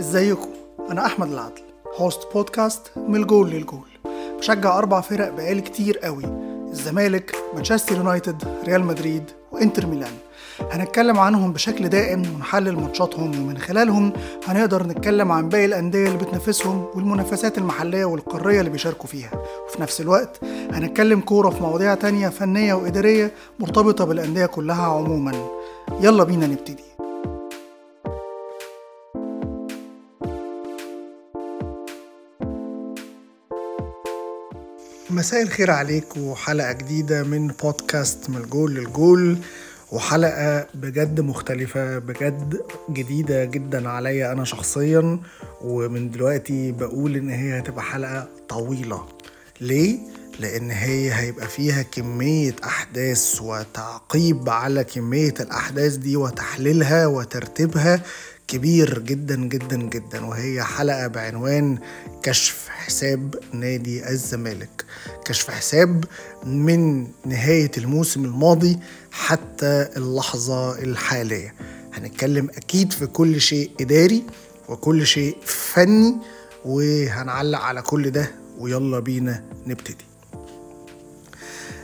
ازيكم؟ أنا أحمد العدل host podcast من الجول للجول. بشجع أربع فرق بقالي كتير قوي الزمالك مانشستر يونايتد ريال مدريد وإنتر ميلان. هنتكلم عنهم بشكل دائم ونحلل ماتشاتهم ومن خلالهم هنقدر نتكلم عن باقي الأندية اللي بتنافسهم والمنافسات المحلية والقارية اللي بيشاركوا فيها. وفي نفس الوقت هنتكلم كورة في مواضيع تانية فنية وإدارية مرتبطة بالأندية كلها عموما. يلا بينا نبتدي. مساء الخير عليكم حلقة جديدة من بودكاست من الجول للجول وحلقة بجد مختلفة بجد جديدة جدا عليا أنا شخصيا ومن دلوقتي بقول إن هي هتبقى حلقة طويلة ليه؟ لأن هي هيبقى فيها كمية أحداث وتعقيب على كمية الأحداث دي وتحليلها وترتيبها كبير جدا جدا جدا وهي حلقة بعنوان كشف حساب نادي الزمالك. كشف حساب من نهاية الموسم الماضي حتى اللحظة الحالية. هنتكلم أكيد في كل شيء إداري وكل شيء فني وهنعلق على كل ده ويلا بينا نبتدي.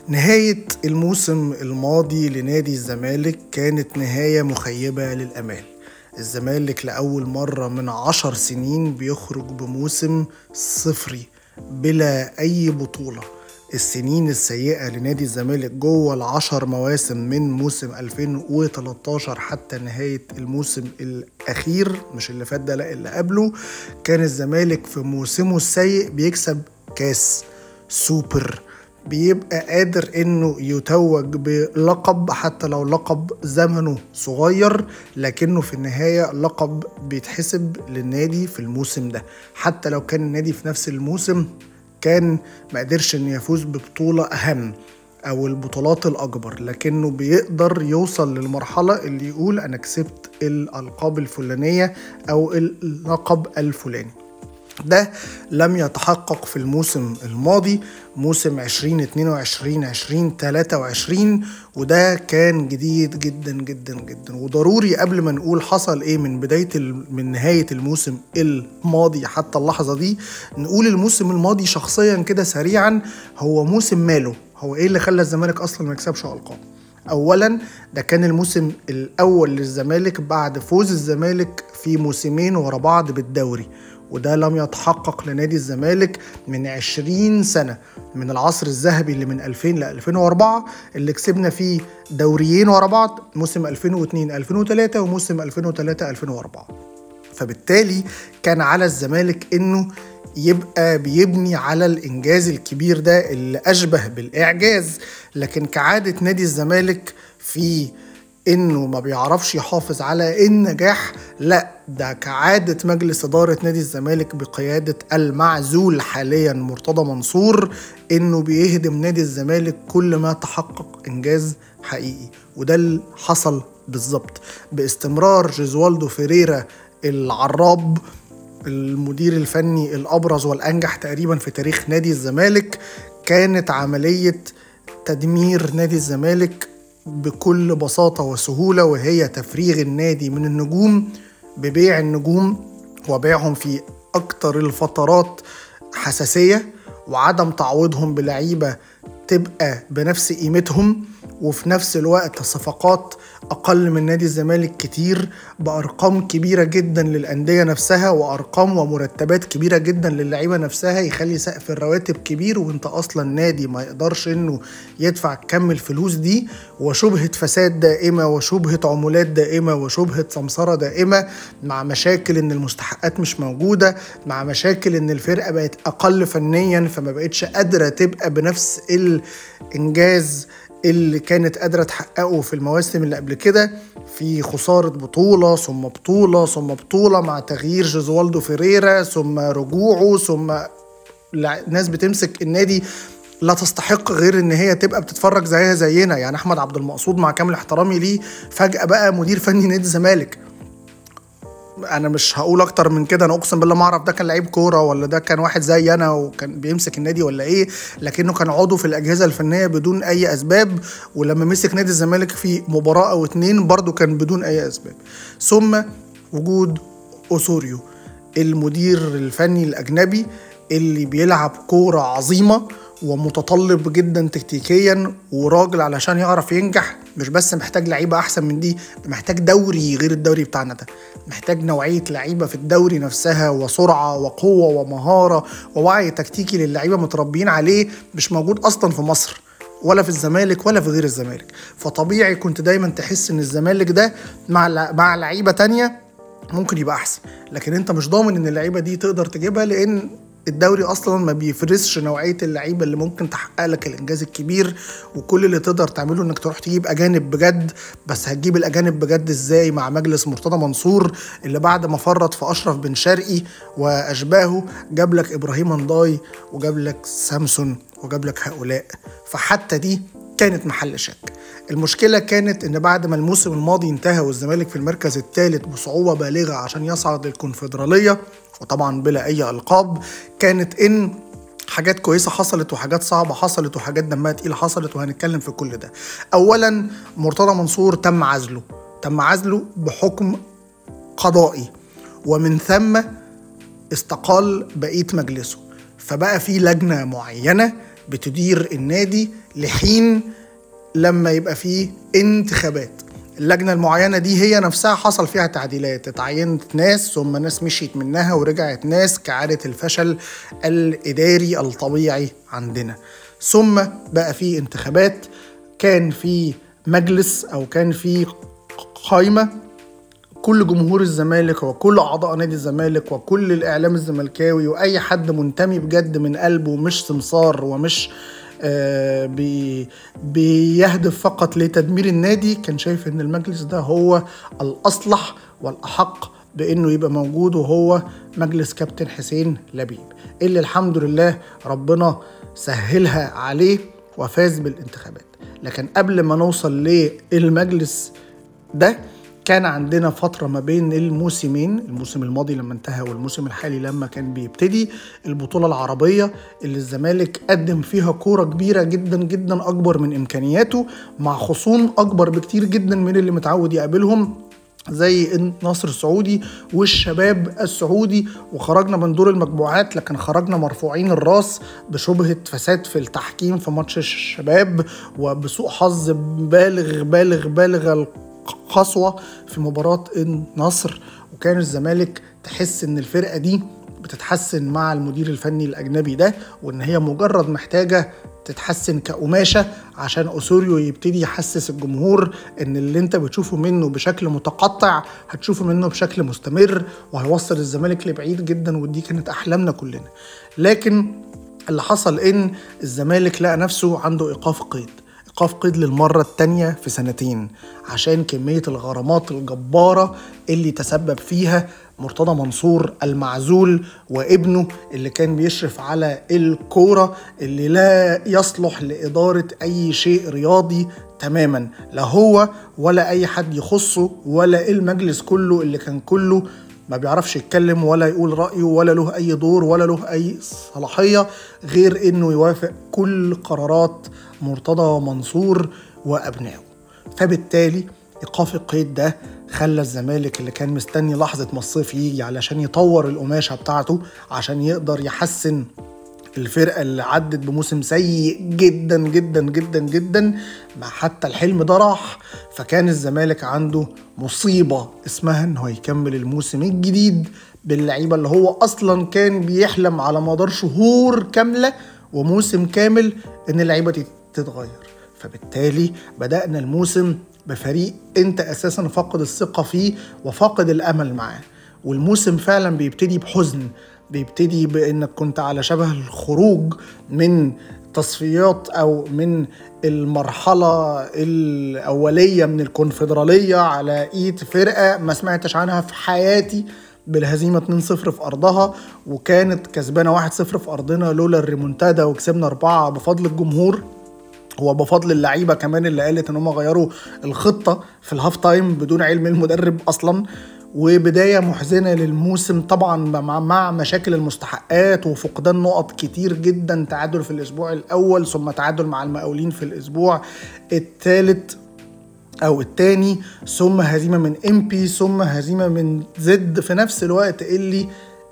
نهاية الموسم الماضي لنادي الزمالك كانت نهاية مخيبة للأمال. الزمالك لأول مرة من عشر سنين بيخرج بموسم صفري بلا أي بطولة. السنين السيئة لنادي الزمالك جوه العشر مواسم من موسم 2013 حتى نهاية الموسم الأخير مش اللي فات ده لا اللي قبله كان الزمالك في موسمه السيء بيكسب كاس سوبر. بيبقى قادر إنه يتوج بلقب حتى لو لقب زمنه صغير لكنه في النهاية لقب بيتحسب للنادي في الموسم ده. حتى لو كان النادي في نفس الموسم كان ما قدرش إنه يفوز ببطولة أهم أو البطولات الأكبر لكنه بيقدر يوصل للمرحلة اللي يقول أنا كسبت الألقاب الفلانية أو اللقب الفلاني. ده لم يتحقق في الموسم الماضي موسم 2022 2023 وده كان جديد جدا جدا جدا. وضروري قبل ما نقول حصل إيه من بداية من نهاية الموسم الماضي حتى اللحظة دي نقول الموسم الماضي شخصيا كده سريعا هو موسم ماله. هو إيه اللي خلى الزمالك أصلا ما يكسبش ألقاب؟ اولا ده كان الموسم الأول للزمالك بعد فوز الزمالك في موسمين ورا بعض بالدوري وده لم يتحقق لنادي الزمالك من 20 سنة من العصر الذهبي اللي من 2000 ل 2004 اللي كسبنا فيه دوريين ورا بعض موسم 2002 2003 وموسم 2003 2004 فبالتالي كان على الزمالك إنه يبقى بيبني على الإنجاز الكبير ده اللي أشبه بالإعجاز. لكن كعادة نادي الزمالك في إنه ما بيعرفش يحافظ على النجاح لا ده كعادة مجلس إدارة نادي الزمالك بقيادة المعزول حاليا مرتضى منصور إنه بيهدم نادي الزمالك كل ما تحقق إنجاز حقيقي. وده اللي حصل بالظبط. باستمرار جيزوالدو فيريرا العراب المدير الفني الأبرز والأنجح تقريبا في تاريخ نادي الزمالك كانت عملية تدمير نادي الزمالك بكل بساطة وسهولة وهي تفريغ النادي من النجوم ببيع النجوم وبيعهم في أكتر الفترات حساسية وعدم تعويضهم بلعيبة تبقى بنفس قيمتهم. وفي نفس الوقت صفقات أقل من نادي الزمالك كتير بأرقام كبيرة جدا للأندية نفسها وأرقام ومرتبات كبيرة جدا للعيبة نفسها يخلي سقف الرواتب كبير وإنت أصلا نادي ما يقدرش إنه يدفع كم الفلوس دي. وشبهة فساد دائمة وشبهة عمولات دائمة وشبهة سمسرة دائمة مع مشاكل إن المستحقات مش موجودة مع مشاكل إن الفرقة بقت أقل فنيا فما بقتش قادرة تبقى بنفس الإنجاز اللي كانت قادرة تحققه في المواسم اللي قبل كده. في خسارة بطولة ثم بطولة ثم بطولة مع تغيير جوزوالدو فيريرا ثم رجوعه ثم ناس بتمسك النادي لا تستحق غير إن هي تبقى بتتفرج زيها زينا. يعني أحمد عبد المقصود مع كامل احترامي ليه فجأة بقى مدير فني نادي الزمالك. أنا مش هقول أكتر من كده أنا أقسم بالله ما أعرف ده كان لعيب كورة ولا ده كان واحد زي أنا وكان بيمسك النادي ولا إيه لكنه كان عضو في الأجهزة الفنية بدون أي أسباب ولما مسك نادي الزمالك في مباراة أو اتنين برضه كان بدون أي أسباب. ثم وجود أوسوريو المدير الفني الأجنبي اللي بيلعب كورة عظيمة ومتطلب جدا تكتيكيا وراجل علشان يعرف ينجح مش بس محتاج لعيبة أحسن من دي ده محتاج دوري غير الدوري بتاعنا ده. محتاج نوعية لعيبة في الدوري نفسها وسرعة وقوة ومهارة ووعي تكتيكي للعيبة متربيين عليه مش موجود أصلا في مصر ولا في الزمالك ولا في غير الزمالك. فطبيعي كنت دايما تحس إن الزمالك ده مع مع لعيبة تانية ممكن يبقى أحسن. لكن أنت مش ضامن إن اللعيبة دي تقدر تجيبها لأن الدوري أصلا ما بيفرزش نوعية اللعيبة اللي ممكن تحقق لك الإنجاز الكبير وكل اللي تقدر تعمله إنك تروح تجيب أجانب بجد. بس هتجيب الأجانب بجد إزاي مع مجلس مرتضى منصور اللي بعد ما فرط في أشرف بن شرقي وأشباهه جاب لك إبراهيم انضاي وجاب لك سامسون وجاب لك هؤلاء. فحتى دي كانت محل شك. المشكلة كانت إن بعد ما الموسم الماضي انتهى والزمالك في المركز الثالث بصعوبة بالغة عشان يصعد للكونفدرالية وطبعا بلا أي ألقاب كانت إن حاجات كويسة حصلت وحاجات صعبة حصلت وحاجات دمها تقيل حصلت وهنتكلم في كل ده. أولا مرتضى منصور تم عزله تم عزله بحكم قضائي ومن ثم استقال بقية مجلسه. فبقى في لجنة معينة بتدير النادي لحين لما يبقى فيه انتخابات. اللجنة المعينة دي هي نفسها حصل فيها تعديلات اتعينت ناس ثم ناس مشيت منها ورجعت ناس كعادة الفشل الإداري الطبيعي عندنا. ثم بقى في انتخابات كان في مجلس أو كان في قائمة كل جمهور الزمالك وكل أعضاء نادي الزمالك وكل الإعلام الزملكاوي وأي حد منتمي بجد من قلبه مش سمسار ومش بي بيهدف فقط لتدمير النادي. كان شايف إن المجلس ده هو الأصلح والأحق بإنه يبقى موجود وهو مجلس كابتن حسين لبيب اللي الحمد لله ربنا سهلها عليه وفاز بالانتخابات. لكن قبل ما نوصل للمجلس ده كان عندنا فترة ما بين الموسمين الموسم الماضي لما انتهى والموسم الحالي لما كان بيبتدي البطولة العربية اللي الزمالك قدم فيها كورة كبيرة جدا جدا أكبر من إمكانياته مع خصوم أكبر بكتير جدا من اللي متعود يقابلهم زي النصر السعودي والشباب السعودي. وخرجنا من دور المجموعات لكن خرجنا مرفوعين الراس بشبهة فساد في التحكيم في ماتش الشباب وبسوء حظ بالغ بالغ بالغ قسوة في مباراة النصر وكان الزمالك تحس إن الفرقة دي بتتحسن مع المدير الفني الأجنبي ده وإن هي مجرد محتاجة تتحسن كقماشة عشان أوسوريو يبتدي يحسس الجمهور إن اللي أنت بتشوفه منه بشكل متقطع هتشوفه منه بشكل مستمر وهيوصل الزمالك لبعيد جدا ودي كانت أحلامنا كلنا. لكن اللي حصل إن الزمالك لقى نفسه عنده إيقاف قيد. إيقاف قيد للمرة التانية في سنتين عشان كمية الغرامات الجبارة اللي تسبب فيها مرتضى منصور المعزول وابنه اللي كان بيشرف على الكورة اللي لا يصلح لإدارة أي شيء رياضي تماما لا هو ولا أي حد يخصه ولا المجلس كله اللي كان كله ما بيعرفش يتكلم ولا يقول رأيه ولا له أي دور ولا له أي صلاحية غير إنه يوافق كل قرارات مرتضى منصور وأبنائه. فبالتالي إيقاف القيد ده خلى الزمالك اللي كان مستني لحظة ما الصيف يجي علشان يطور القماشة بتاعته عشان يقدر يحسن الفرقة اللي عدت بموسم سيء جدا جدا جدا جدا ما حتى الحلم ده راح فكان الزمالك عنده مصيبة اسمها انه هيكمل الموسم الجديد باللعيبة اللي هو أصلا كان بيحلم على مدار شهور كاملة وموسم كامل إن اللعيبة تتغير. فبالتالي بدأنا الموسم بفريق أنت أساسا فاقد الثقة فيه وفاقد الأمل معاه. والموسم فعلا بيبتدي بحزن. بيبتدي بإنك كنت على شبه الخروج من تصفيات أو من المرحلة الأولية من الكونفدرالية على إيد فرقة ما سمعتش عنها في حياتي بالهزيمة 2-0 في أرضها وكانت كسبانة 1-0 في أرضنا لولا الريمونتادا وكسبنا أربعة بفضل الجمهور. هو بفضل اللعيبة كمان اللي قالت إن هم غيروا الخطة في ال half time بدون علم المدرب أصلا. وبداية محزنة للموسم طبعا مع مشاكل المستحقات وفقدان نقط كتير جدا تعادل في الأسبوع الأول ثم تعادل مع المقاولين في الأسبوع الثالث أو الثاني ثم هزيمة من MB ثم هزيمة من زد. في نفس الوقت اللي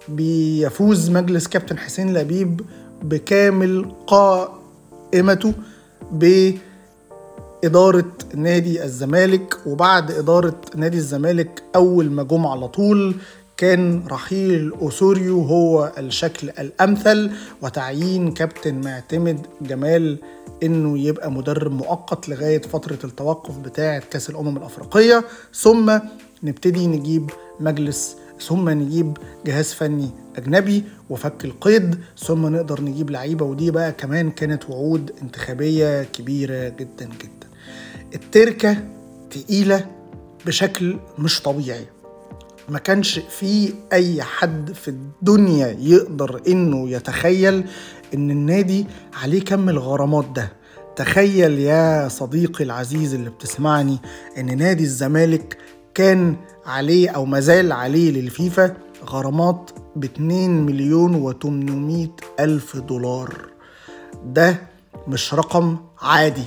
بيفوز مجلس كابتن حسين لبيب بكامل قائمته بإدارة نادي الزمالك وبعد إدارة نادي الزمالك أول ما جم على طول كان رحيل أوسوريو هو الشكل الأمثل وتعيين كابتن معتمد جمال إنه يبقى مدرب مؤقت لغاية فترة التوقف بتاعة كأس الأمم الأفريقية. ثم نبتدي نجيب مجلس ثم نجيب جهاز فني أجنبي وفك القيد ثم نقدر نجيب لعيبة ودي بقى كمان كانت وعود انتخابية كبيرة جدا جدا. التركة تقيلة بشكل مش طبيعي. ما كانش في أي حد في الدنيا يقدر إنه يتخيل إن النادي عليه كم الغرامات ده. تخيل يا صديقي العزيز اللي بتسمعني إن نادي الزمالك كان عليه أو مازال عليه للفيفا غرامات ب 2 مليون و 800 ألف دولار. ده مش رقم عادي.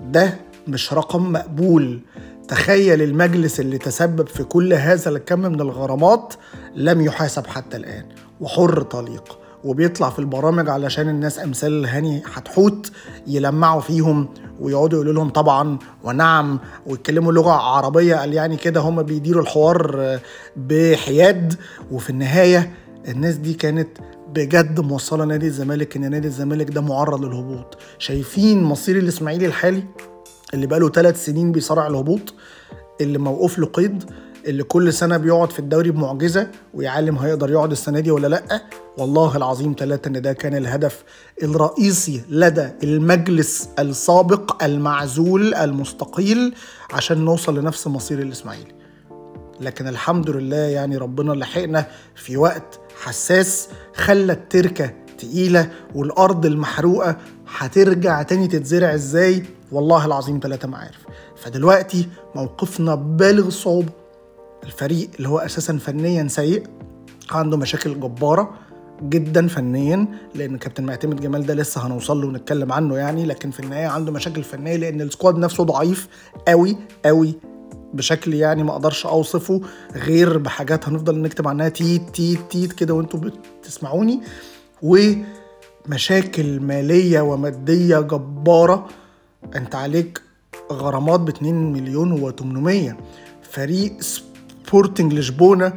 ده مش رقم مقبول. تخيل المجلس اللي تسبب في كل هذا الكم من الغرامات لم يحاسب حتى الآن. وحر طليق. وبيطلع في البرامج علشان الناس أمثال هاني حتحوت يلمعوا فيهم ويقعدوا يقولوا لهم طبعا ونعم ويتكلموا لغة عربية. قال يعني كده هم بيديروا الحوار بحياد. وفي النهاية الناس دي كانت بجد موصلة نادي الزمالك إن نادي الزمالك ده معرض للهبوط. شايفين مصير الإسماعيلي الحالي؟ اللي بقاله ثلاث سنين بيصارع الهبوط اللي موقوف له قيد اللي كل سنة بيقعد في الدوري بمعجزة ويعلم هيقدر يقعد السنة دي ولا لأ. والله العظيم ثلاثة إن ده كان الهدف الرئيسي لدى المجلس السابق المعزول المستقيل عشان نوصل لنفس مصير الإسماعيلي. لكن الحمد لله يعني ربنا لحقنا في وقت حساس خلى التركة تقيلة والأرض المحروقة هترجع تاني تتزرع إزاي؟ والله العظيم ثلاثة ما عارف. فدلوقتي موقفنا بالغ الصعوبة الفريق اللي هو أساسا فنيا سيء عنده مشاكل جبارة جدا فنيا لأن كابتن معتمد جمال ده لسه هنوصل له ونتكلم عنه يعني لكن في النهاية عنده مشاكل فنية لأن السكواد نفسه ضعيف قوي قوي بشكل يعني ما أقدرش أوصفه غير بحاجات هنفضل نكتب عنها تيت تيت تيت كده وأنتوا بتسمعوني ومشاكل مالية ومادية جبارة انت عليك غرامات ب 2 مليون و800 فريق سبورتنج لشبونة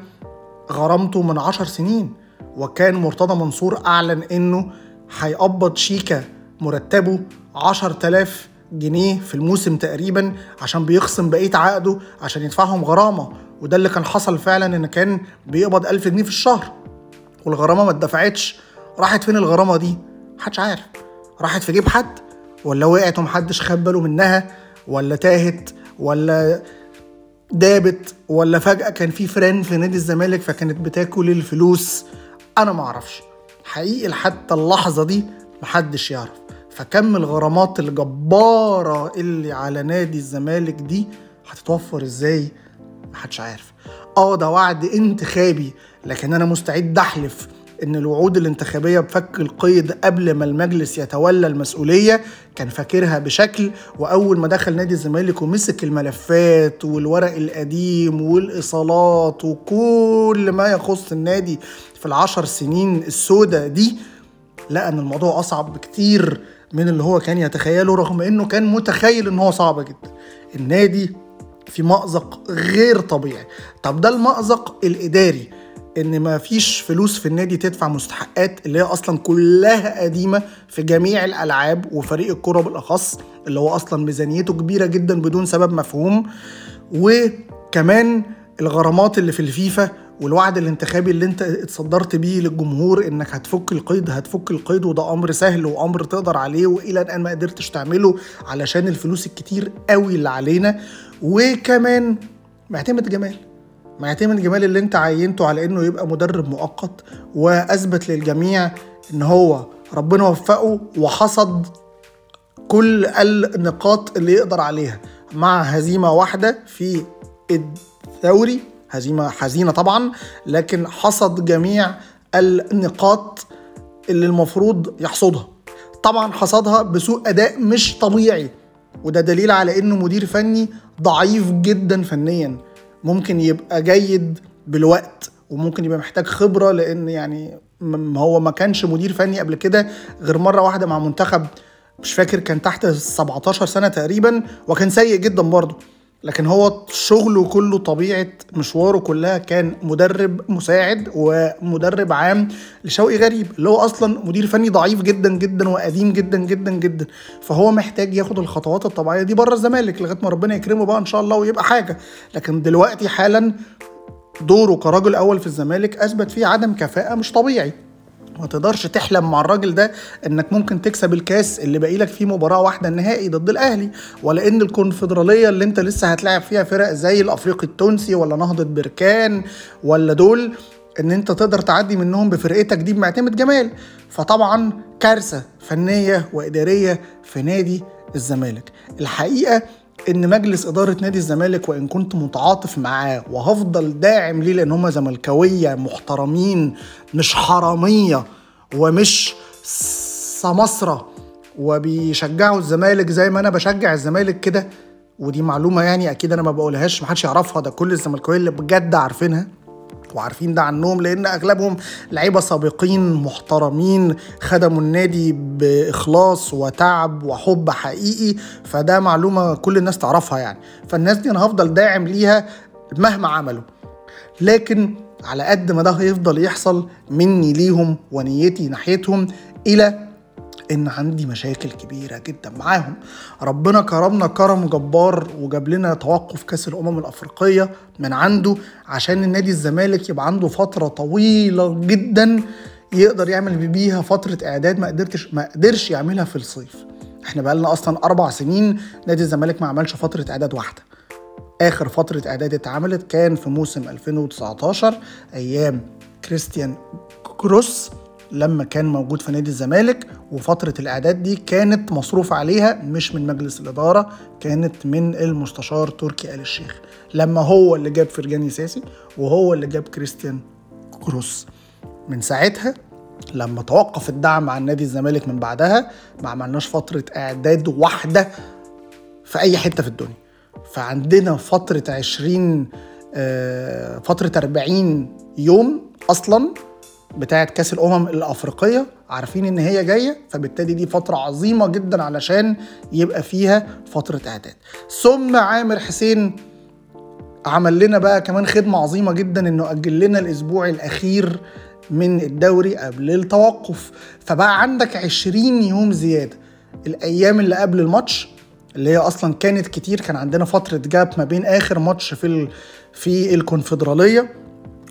غرامته من 10 سنين وكان مرتضى منصور أعلن إنه هيقبض شيكا مرتبه 10000 جنيه في الموسم تقريبا عشان بيخصم بقية عقده عشان يدفعهم غرامة. وده اللي كان حصل فعلا إن كان بيقبض 1000 جنيه في الشهر. والغرامة ما اتدفعتش. راحت فين الغرامة دي؟ محدش عارف. راحت في جيب حد. ولا وقعت ومحدش خد باله منها ولا تاهت ولا دابت ولا فجأة كان في فران في نادي الزمالك فكانت بتاكل الفلوس. أنا معرفش حقيقي حتى اللحظة دي محدش يعرف. فكم الغرامات الجبارة اللي على نادي الزمالك دي هتتوفر إزاي؟ محدش عارف. آه ده وعد انتخابي لكن أنا مستعد أحلف. إن الوعود الانتخابية بفك القيد قبل ما المجلس يتولى المسؤولية كان فاكرها بشكل وأول ما دخل نادي الزمالك ومسك الملفات والورق القديم والإيصالات وكل ما يخص النادي في العشر سنين السوداء دي لقى إن الموضوع أصعب بكتير من اللي هو كان يتخيله رغم إنه كان متخيل إن هو صعب جدا. النادي في مأزق غير طبيعي. طب ده المأزق الإداري. إن ما فيش فلوس في النادي تدفع مستحقات اللي هي أصلا كلها قديمة في جميع الألعاب وفريق الكره بالأخص اللي هو أصلا ميزانيته كبيرة جدا بدون سبب مفهوم. وكمان الغرامات اللي في الفيفا والوعد الانتخابي اللي أنت اتصدرت بيه للجمهور إنك هتفك القيد هتفك القيد وده أمر سهل وأمر تقدر عليه وإلى الآن ما قدرتش تعمله علشان الفلوس الكتير قوي اللي علينا. وكمان معتمد جمال. معتمد جمال اللي انت عينته على انه يبقى مدرب مؤقت واثبت للجميع ان هو ربنا وفقه وحصد كل النقاط اللي يقدر عليها مع هزيمة واحدة في الدوري. هزيمة حزينة طبعا لكن حصد جميع النقاط اللي المفروض يحصدها. طبعا حصدها بسوء أداء مش طبيعي وده دليل على إنه مدير فني ضعيف جدا فنيا. ممكن يبقى جيد بالوقت وممكن يبقى محتاج خبرة لأن يعني هو ما كانش مدير فني قبل كده غير مرة واحدة مع منتخب مش فاكر كان تحت 17 سنة تقريبا وكان سيء جدا برضه. لكن هو شغله كله طبيعة مشواره كلها كان مدرب مساعد ومدرب عام لشوقي غريب اللي هو أصلا مدير فني ضعيف جدا جدا وقديم جدا جدا جدا. فهو محتاج ياخد الخطوات الطبيعية دي بره الزمالك لغاية ما ربنا يكرمه بقى إن شاء الله ويبقى حاجة. لكن دلوقتي حالا دوره كراجل أول في الزمالك أثبت فيه عدم كفاءة مش طبيعي. ما تقدرش تحلم مع الراجل ده إنك ممكن تكسب الكاس اللي باقي لك فيه مباراة واحدة النهائي ضد الأهلي. ولا ان الكونفدرالية اللي أنت لسه هتلاعب فيها فرق زي الأفريقي التونسي ولا نهضة بركان ولا دول إن أنت تقدر تعدي منهم بفرقتك دي بمعتمد جمال. فطبعا كارثة فنية وإدارية في نادي الزمالك. الحقيقة إن مجلس إدارة نادي الزمالك وإن كنت متعاطف معاه وهفضل داعم ليه لأن هم زملكاوية محترمين مش حرامية ومش سمسرة وبيشجعوا الزمالك زي ما أنا بشجع الزمالك كده. ودي معلومة يعني أكيد أنا ما بقولهاش محدش يعرفها ده كل الزملكاوية اللي بجد عارفينها. وعارفين ده عنهم لأن أغلبهم لعيبة سابقين محترمين خدموا النادي بإخلاص وتعب وحب حقيقي فده معلومة كل الناس تعرفها يعني. فالناس دي أنا هفضل داعم ليها مهما عملوا. لكن على قد ما ده هيفضل يحصل مني ليهم ونيتي ناحيتهم إلى إن عندي مشاكل كبيرة جدا معاهم. ربنا كرمنا كرم جبار وجاب لنا توقف كأس الأمم الأفريقية من عنده عشان النادي الزمالك يبقى عنده فترة طويلة جدا يقدر يعمل بيها فترة إعداد ما قدرتش ما قدرش يعملها في الصيف. إحنا بقى لنا أصلا أربع سنين نادي الزمالك ما عملش فترة إعداد واحدة. آخر فترة إعداد اتعملت كان في موسم 2019 أيام كريستيان كروس. لما كان موجود في نادي الزمالك وفترة الإعداد دي كانت مصروف عليها مش من مجلس الإدارة كانت من المستشار تركي آل الشيخ. لما هو اللي جاب فرجاني ساسي وهو اللي جاب كريستيان كروس. من ساعتها لما توقف الدعم عن نادي الزمالك من بعدها ما عملناش فترة إعداد واحدة في أي حتة في الدنيا. فعندنا فترة 20 آه، فترة 40 يوم أصلا بتاعه كأس الأمم الأفريقية عارفين إن هي جاية فبالتالي دي فترة عظيمة جدا علشان يبقى فيها فترة إعداد. ثم عامر حسين عمل لنا بقى كمان خدمة عظيمة جدا إنه أجل لنا الأسبوع الأخير من الدوري قبل التوقف. فبقى عندك 20 يوم زيادة. الأيام اللي قبل الماتش اللي هي أصلا كانت كتير كان عندنا فترة جاب ما بين آخر ماتش في في الكونفدرالية.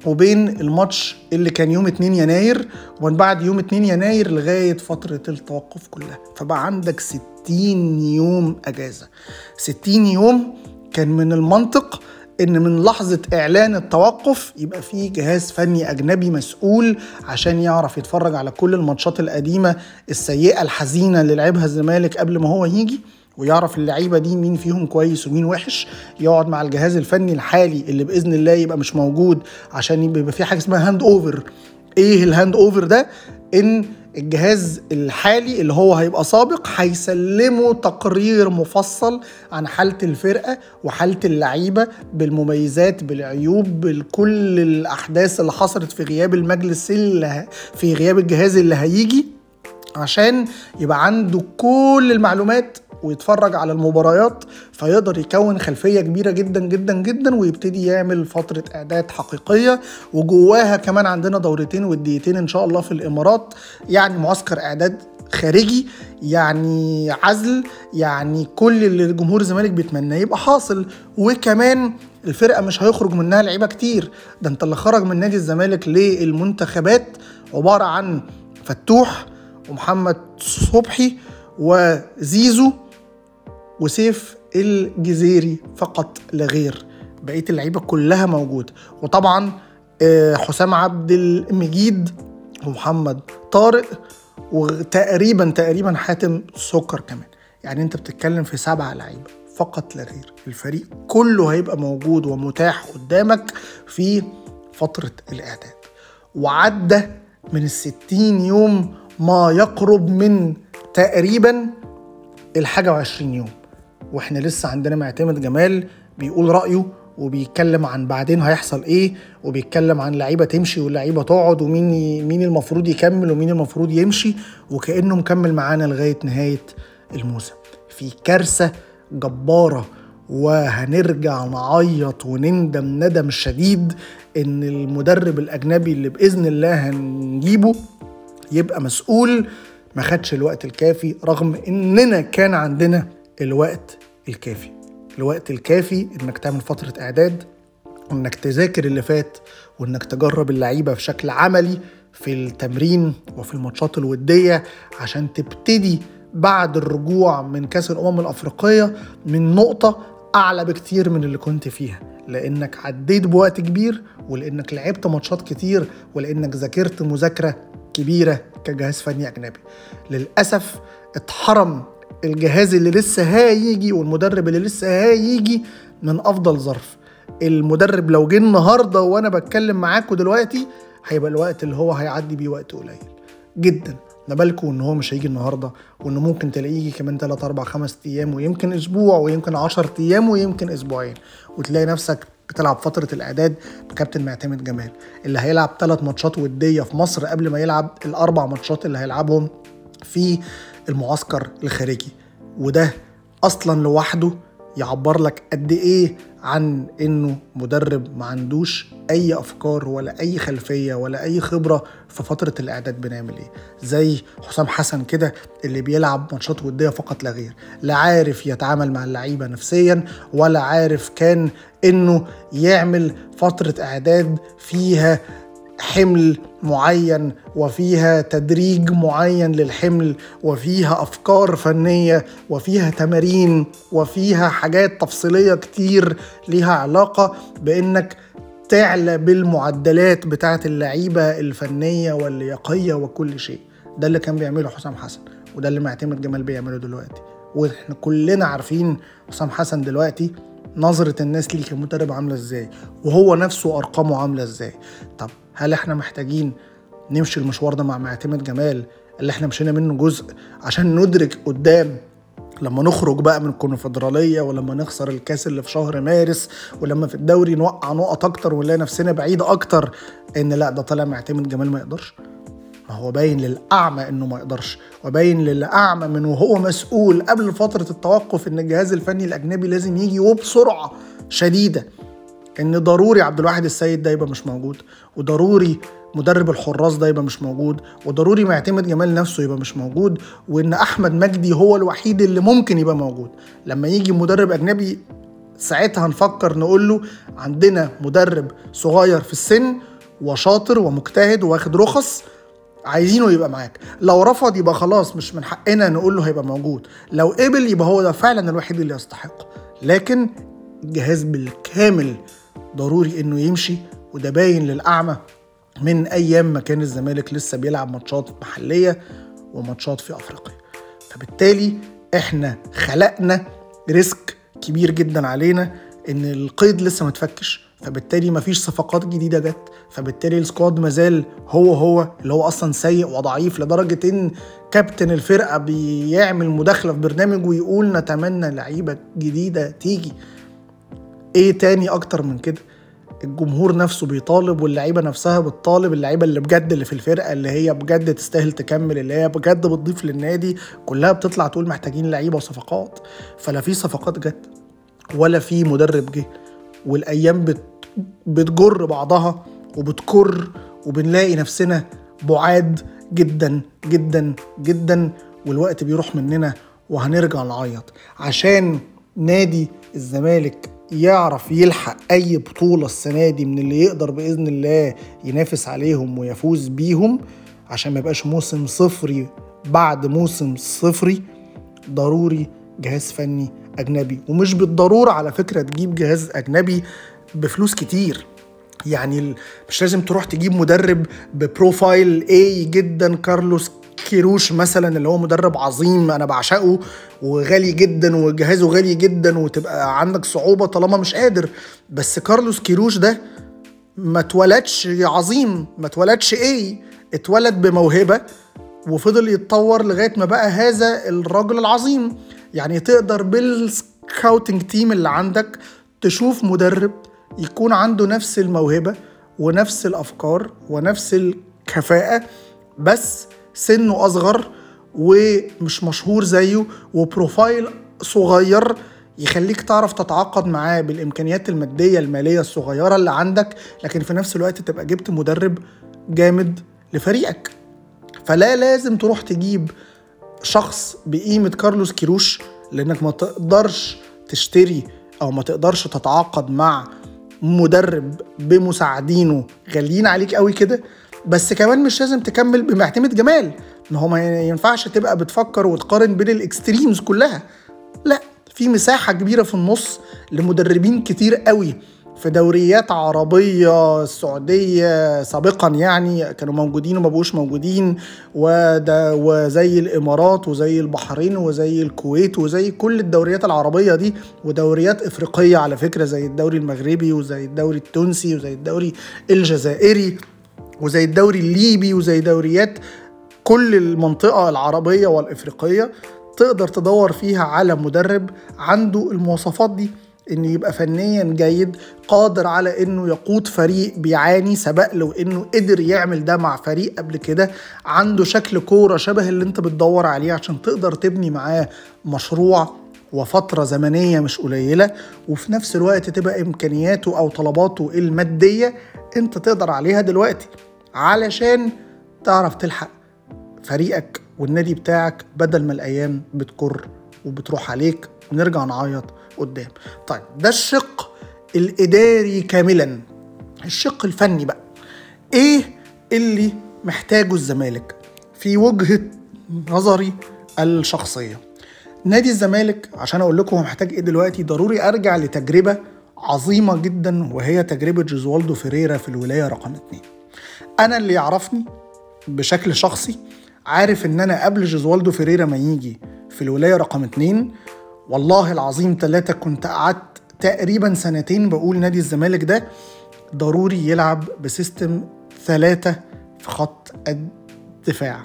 وبين الماتش اللي كان يوم 2 يناير ومن بعد يوم 2 يناير لغاية فترة التوقف كلها. فبقى عندك 60 يوم أجازة. 60 يوم كان من المنطق إن من لحظة إعلان التوقف يبقى في جهاز فني أجنبي مسؤول عشان يعرف يتفرج على كل الماتشات القديمة السيئة الحزينة اللي لعبها الزمالك قبل ما هو يجي. ويعرف اللعيبة دي مين فيهم كويس ومين وحش يقعد مع الجهاز الفني الحالي اللي بإذن الله يبقى مش موجود عشان يبقى في حاجة اسمها hand over إيه ال hand over ده؟ إن الجهاز الحالي اللي هو هيبقى سابق هيسلمه تقرير مفصل عن حالة الفرقة وحالة اللعيبة بالمميزات بالعيوب بكل الأحداث اللي حصلت في غياب المجلس اللي في غياب الجهاز اللي هيجي عشان يبقى عنده كل المعلومات ويتفرج على المباريات فيقدر يكون خلفية كبيرة جدا جدا جدا ويبتدي يعمل فترة إعداد حقيقية. وجواها كمان عندنا دورتين وديتين إن شاء الله في الإمارات. يعني معسكر إعداد خارجي يعني عزل يعني كل اللي جمهور الزمالك بيتمناه يبقى حاصل. وكمان الفرقة مش هيخرج منها لعيبة كتير. ده أنت اللي خرج من نادي الزمالك للمنتخبات. عبارة عن فتوح ومحمد صبحي وزيزو وسيف الجزيري فقط لا غير. بقية اللعيبة كلها موجوده وطبعا آه، حسام عبد المجيد ومحمد طارق وتقريبا تقريبا حاتم سكر كمان. يعني أنت بتتكلم في سبعة لعيبة فقط لا غير. الفريق كله هيبقى موجود ومتاح قدامك في فترة الإعداد. وعدى من الستين يوم ما يقرب من تقريبا الحاجة وعشرين يوم. وإحنا لسه عندنا معتمد جمال بيقول رأيه وبيتكلم عن بعدين هيحصل إيه وبيتكلم عن لعيبة تمشي واللعيبة تقعد ومين مين المفروض يكمل ومين المفروض يمشي وكأنه مكمل معانا لغاية نهاية الموسم. في كارثة جبارة وهنرجع نعيط ونندم ندم شديد إن المدرب الأجنبي اللي بإذن الله هنجيبه يبقى مسؤول ما خدش الوقت الكافي رغم إننا كان عندنا الوقت الكافي. الوقت الكافي إنك تعمل فترة إعداد وانك تذاكر اللي فات وإنك تجرب اللعيبة بشكل عملي في التمرين وفي الماتشات الودية عشان تبتدي بعد الرجوع من كأس الأمم الأفريقية من نقطة أعلى بكتير من اللي كنت فيها. لأنك عديت بوقت كبير ولأنك لعبت ماتشات كتير ولأنك ذاكرت مذاكرة كبيرة كجهاز فني أجنبي. للأسف اتحرم الجهاز اللي لسه هيجي والمدرب اللي لسه هيجي من أفضل ظرف. المدرب لو جه النهارده وأنا بتكلم معاكم دلوقتي هيبقى الوقت اللي هو هيعدي بيه وقت قليل جدا. ما بالكم إن هو مش هيجي النهارده وإنه ممكن تلاقيه كمان 3 4 5 أيام ويمكن أسبوع ويمكن 10 أيام ويمكن أسبوعين. وتلاقي نفسك بتلعب فترة الإعداد بكابتن معتمد جمال اللي هيلعب ثلاث ماتشات ودية في مصر قبل ما يلعب الأربع ماتشات اللي هيلعبهم في المعسكر الخارجي. وده أصلا لوحده يعبر لك قد إيه عن إنه مدرب ما عندوش أي أفكار ولا أي خلفية ولا أي خبرة في فترة الإعداد بنعمل إيه. زي حسام حسن كده اللي بيلعب ماتشات ودية فقط لا غير. لا عارف يتعامل مع اللعيبة نفسيا ولا عارف كان إنه يعمل فترة إعداد فيها حمل معين وفيها تدريج معين للحمل وفيها أفكار فنية وفيها تمارين وفيها حاجات تفصيلية كتير ليها علاقة بإنك تعلى بالمعدلات بتاعه اللعيبة الفنية واللياقية وكل شيء. ده اللي كان بيعمله حسام حسن وده اللي معتمد جمال بيعمله دلوقتي. وإحنا كلنا عارفين حسام حسن دلوقتي نظرة الناس ليه كمدرب عاملة إزاي وهو نفسه أرقامه عاملة إزاي. طب هل إحنا محتاجين نمشي المشوار ده مع معتمد جمال اللي إحنا مشينا منه جزء عشان ندرك قدام؟ لما نخرج بقى من الكونفدرالية ولما نخسر الكاس اللي في شهر مارس ولما في الدوري نوقع نقط أكتر ونلاقي نفسنا بعيد أكتر إن لأ ده طالع معتمد جمال ما يقدرش. ما هو باين للأعمى إنه ما يقدرش وباين للأعمى من وهو مسؤول قبل فترة التوقف إن الجهاز الفني الأجنبي لازم يجي وبسرعة شديدة. إن ضروري عبد الواحد السيد ده يبقى مش موجود. وضروري مدرب الحراس ده يبقى مش موجود وضروري معتمد جمال نفسه يبقى مش موجود وإن أحمد مجدي هو الوحيد اللي ممكن يبقى موجود. لما يجي مدرب أجنبي ساعتها نفكر نقول له عندنا مدرب صغير في السن وشاطر ومجتهد واخد رخص عايزينه يبقى معاك. لو رفض يبقى خلاص مش من حقنا نقول له هيبقى موجود. لو قبل يبقى هو ده فعلا الوحيد اللي يستحق لكن الجهاز بالكامل ضروري إنه يمشي وده باين للأعمى من أيام ما كان الزمالك لسه بيلعب ماتشات محلية وماتشات في أفريقيا. فبالتالي إحنا خلقنا risk كبير جدا علينا إن القيد لسه ما تفكش فبالتالي مفيش صفقات جديدة جت فبالتالي ال squad مازال هو هو اللي هو أصلا سيء وضعيف لدرجة إن كابتن الفرقة بيعمل مداخلة في برنامج ويقول نتمنى لعيبة جديدة تيجي. إيه تاني أكتر من كده؟ الجمهور نفسه بيطالب واللعيبة نفسها بتطالب اللعيبة اللي بجد اللي في الفرقة اللي هي بجد تستاهل تكمل اللي هي بجد بتضيف للنادي كلها بتطلع تقول محتاجين لعيبة وصفقات. فلا في صفقات جت ولا في مدرب جه والأيام بت بتجر بعضها وبتكر وبنلاقي نفسنا بعاد جدا جدا جدا والوقت بيروح مننا وهنرجع نعيط. عشان نادي الزمالك يعرف يلحق أي بطولة السنة دي من اللي يقدر بإذن الله ينافس عليهم ويفوز بيهم عشان ما يبقاش موسم صفري بعد موسم صفري ضروري جهاز فني أجنبي. ومش بالضرورة على فكرة تجيب جهاز أجنبي بفلوس كتير. يعني مش لازم تروح تجيب مدرب ببروفايل اي جدا كارلوس كيروش مثلا اللي هو مدرب عظيم أنا بعشقه وغالي جدا وجهازه غالي جدا وتبقى عندك صعوبة طالما مش قادر. بس كارلوس كيروش ده ما اتولدش عظيم ما اتولدش إيه اتولد بموهبة وفضل يتطور لغاية ما بقى هذا الرجل العظيم. يعني تقدر بال scouting team اللي عندك تشوف مدرب يكون عنده نفس الموهبة ونفس الأفكار ونفس الكفاءة بس سنه أصغر ومش مشهور زيه و profile صغير يخليك تعرف تتعاقد معاه بالإمكانيات المادية المالية الصغيرة اللي عندك لكن في نفس الوقت تبقى جبت مدرب جامد لفريقك. فلا لازم تروح تجيب شخص بقيمة كارلوس كيروش لأنك ما تقدرش تشتري أو ما تقدرش تتعاقد مع مدرب بمساعدينه غاليين عليك قوي كده. بس كمان مش لازم تكمل بمعتمد جمال. ما هو ما ينفعش تبقى بتفكر وتقارن بين الإكستريمز كلها. لا في مساحة كبيرة في النص لمدربين كتير قوي. في دوريات عربية السعودية سابقا يعني كانوا موجودين وما بقوش موجودين. وده وزي الإمارات وزي البحرين وزي الكويت وزي كل الدوريات العربية دي. ودوريات إفريقية على فكرة زي الدوري المغربي وزي الدوري التونسي وزي الدوري الجزائري. وزي الدوري الليبي وزي دوريات كل المنطقة العربية والإفريقية تقدر تدور فيها على مدرب عنده المواصفات دي انه يبقى فنيا جيد قادر على إنه يقود فريق بيعاني سبق له إنه قدر يعمل ده مع فريق قبل كده عنده شكل كورة شبه اللي أنت بتدور عليه عشان تقدر تبني معاه مشروع وفترة زمنية مش قليلة وفي نفس الوقت تبقى إمكانياته أو طلباته المادية أنت تقدر عليها دلوقتي. علشان تعرف تلحق فريقك والنادي بتاعك بدل ما الأيام بتكر وبتروح عليك ونرجع نعيط قدام. طيب ده الشق الإداري كاملا. الشق الفني بقى. إيه اللي محتاجه الزمالك في وجهة نظري الشخصية؟ نادي الزمالك عشان أقول لكم هو محتاج إيه دلوقتي ضروري أرجع لتجربة عظيمة جدا وهي تجربة جوزوالدو فيريرا في الولاية رقم اتنين. أنا اللي يعرفني بشكل شخصي عارف إن أنا قبل جوزوالدو فيريرا ما يجي في الولاية رقم اتنين. والله العظيم ثلاثة كنت قعدت تقريبا سنتين بقول نادي الزمالك ده ضروري يلعب ب system ثلاثة في خط الدفاع.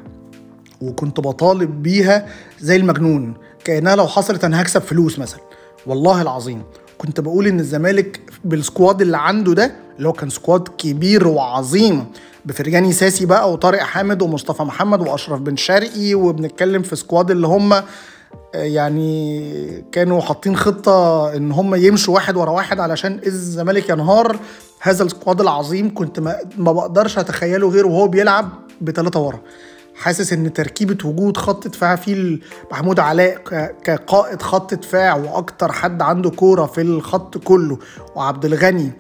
وكنت بطالب بيها زي المجنون كأنها لو حصلت أنا هكسب فلوس مثلا. والله العظيم. كنت بقول إن الزمالك بال squad اللي عنده ده اللي هو كان squad كبير وعظيم بفرجاني ساسي بقى وطارق حامد ومصطفى محمد وأشرف بن شرقي وبنتكلم في squad اللي هم يعني كانوا حاطين خطة إن هم يمشوا واحد ورا واحد علشان الزمالك ينهار. هذا ال squad العظيم كنت ما, ما بقدرش أتخيله غير وهو بيلعب بثلاثه ورا. حاسس إن تركيبة وجود خط دفاع فيه محمود علاء كقائد خط دفاع وأكتر حد عنده كورة في الخط كله وعبد الغني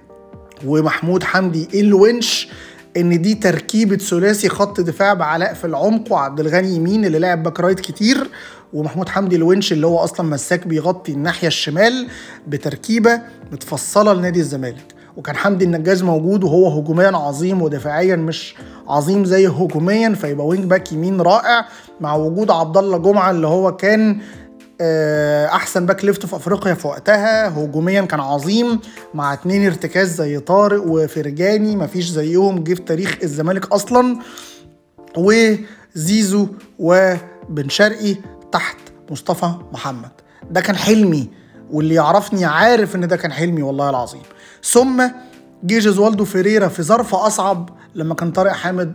ومحمود حمدي الونش إن دي تركيبة ثلاثي خط دفاع بعلاء في العمق وعبد الغني يمين اللي لعب back right كتير ومحمود حمدي الونش اللي هو أصلا مساك بيغطي الناحية الشمال بتركيبة متفصلة لنادي الزمالك. وكان حمدي النجاز موجود وهو هجوميا عظيم ودفاعيا مش عظيم زي هجوميا فيبقى wing back يمين رائع مع وجود عبد الله جمعة اللي هو كان أحسن back left في أفريقيا في وقتها. هجوميا كان عظيم مع اتنين ارتكاز زي طارق وفرجاني مفيش زيهم جه في تاريخ الزمالك أصلا. وزيزو وبن شرقي تحت مصطفى محمد. ده كان حلمي واللي يعرفني عارف إن ده كان حلمي والله العظيم. ثم جه جوزوالدو فيريرا في ظرف أصعب لما كان طارق حامد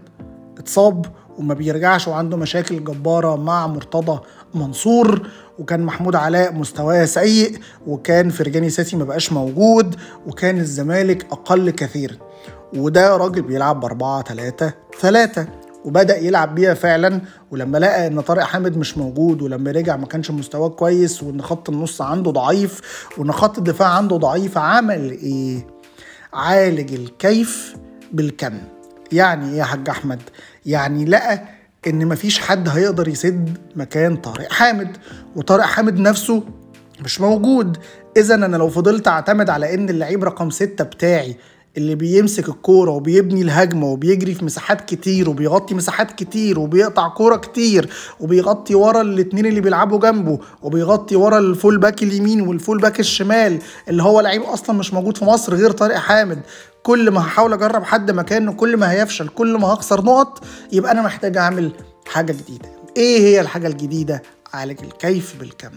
اتصاب وما بيرجعش وعنده مشاكل جبارة مع مرتضى منصور وكان محمود علاء مستواه سيء وكان فرجاني ساسي ما بقاش موجود وكان الزمالك أقل كثيرا وده راجل بيلعب ب 4 3 3 وبدأ يلعب بيها فعلا. ولما لقى إن طارق حامد مش موجود ولما رجع ما كانش مستواه كويس وإن خط النص عنده ضعيف وإن خط الدفاع عنده ضعيف عمل إيه؟ عالج الكيف بالكم. يعني إيه يا حاج أحمد؟ يعني لقى إن مفيش حد هيقدر يسد مكان طارق حامد وطارق حامد نفسه مش موجود. اذا أنا لو فضلت أعتمد على إن اللعيب رقم ستة بتاعي اللي بيمسك الكورة وبيبني الهجمة وبيجري في مساحات كتير وبيغطي مساحات كتير وبيقطع كورة كتير وبيغطي ورا الاتنين اللي بيلعبوا جنبه وبيغطي ورا ال full back اليمين وال full back الشمال اللي هو لعيب أصلا مش موجود في مصر غير طارق حامد. كل ما هحاول أجرب حد مكانه كل ما هيفشل كل ما هخسر نقط يبقى أنا محتاج أعمل حاجة جديدة. إيه هي الحاجة الجديدة؟ عالج الكيف بالكم.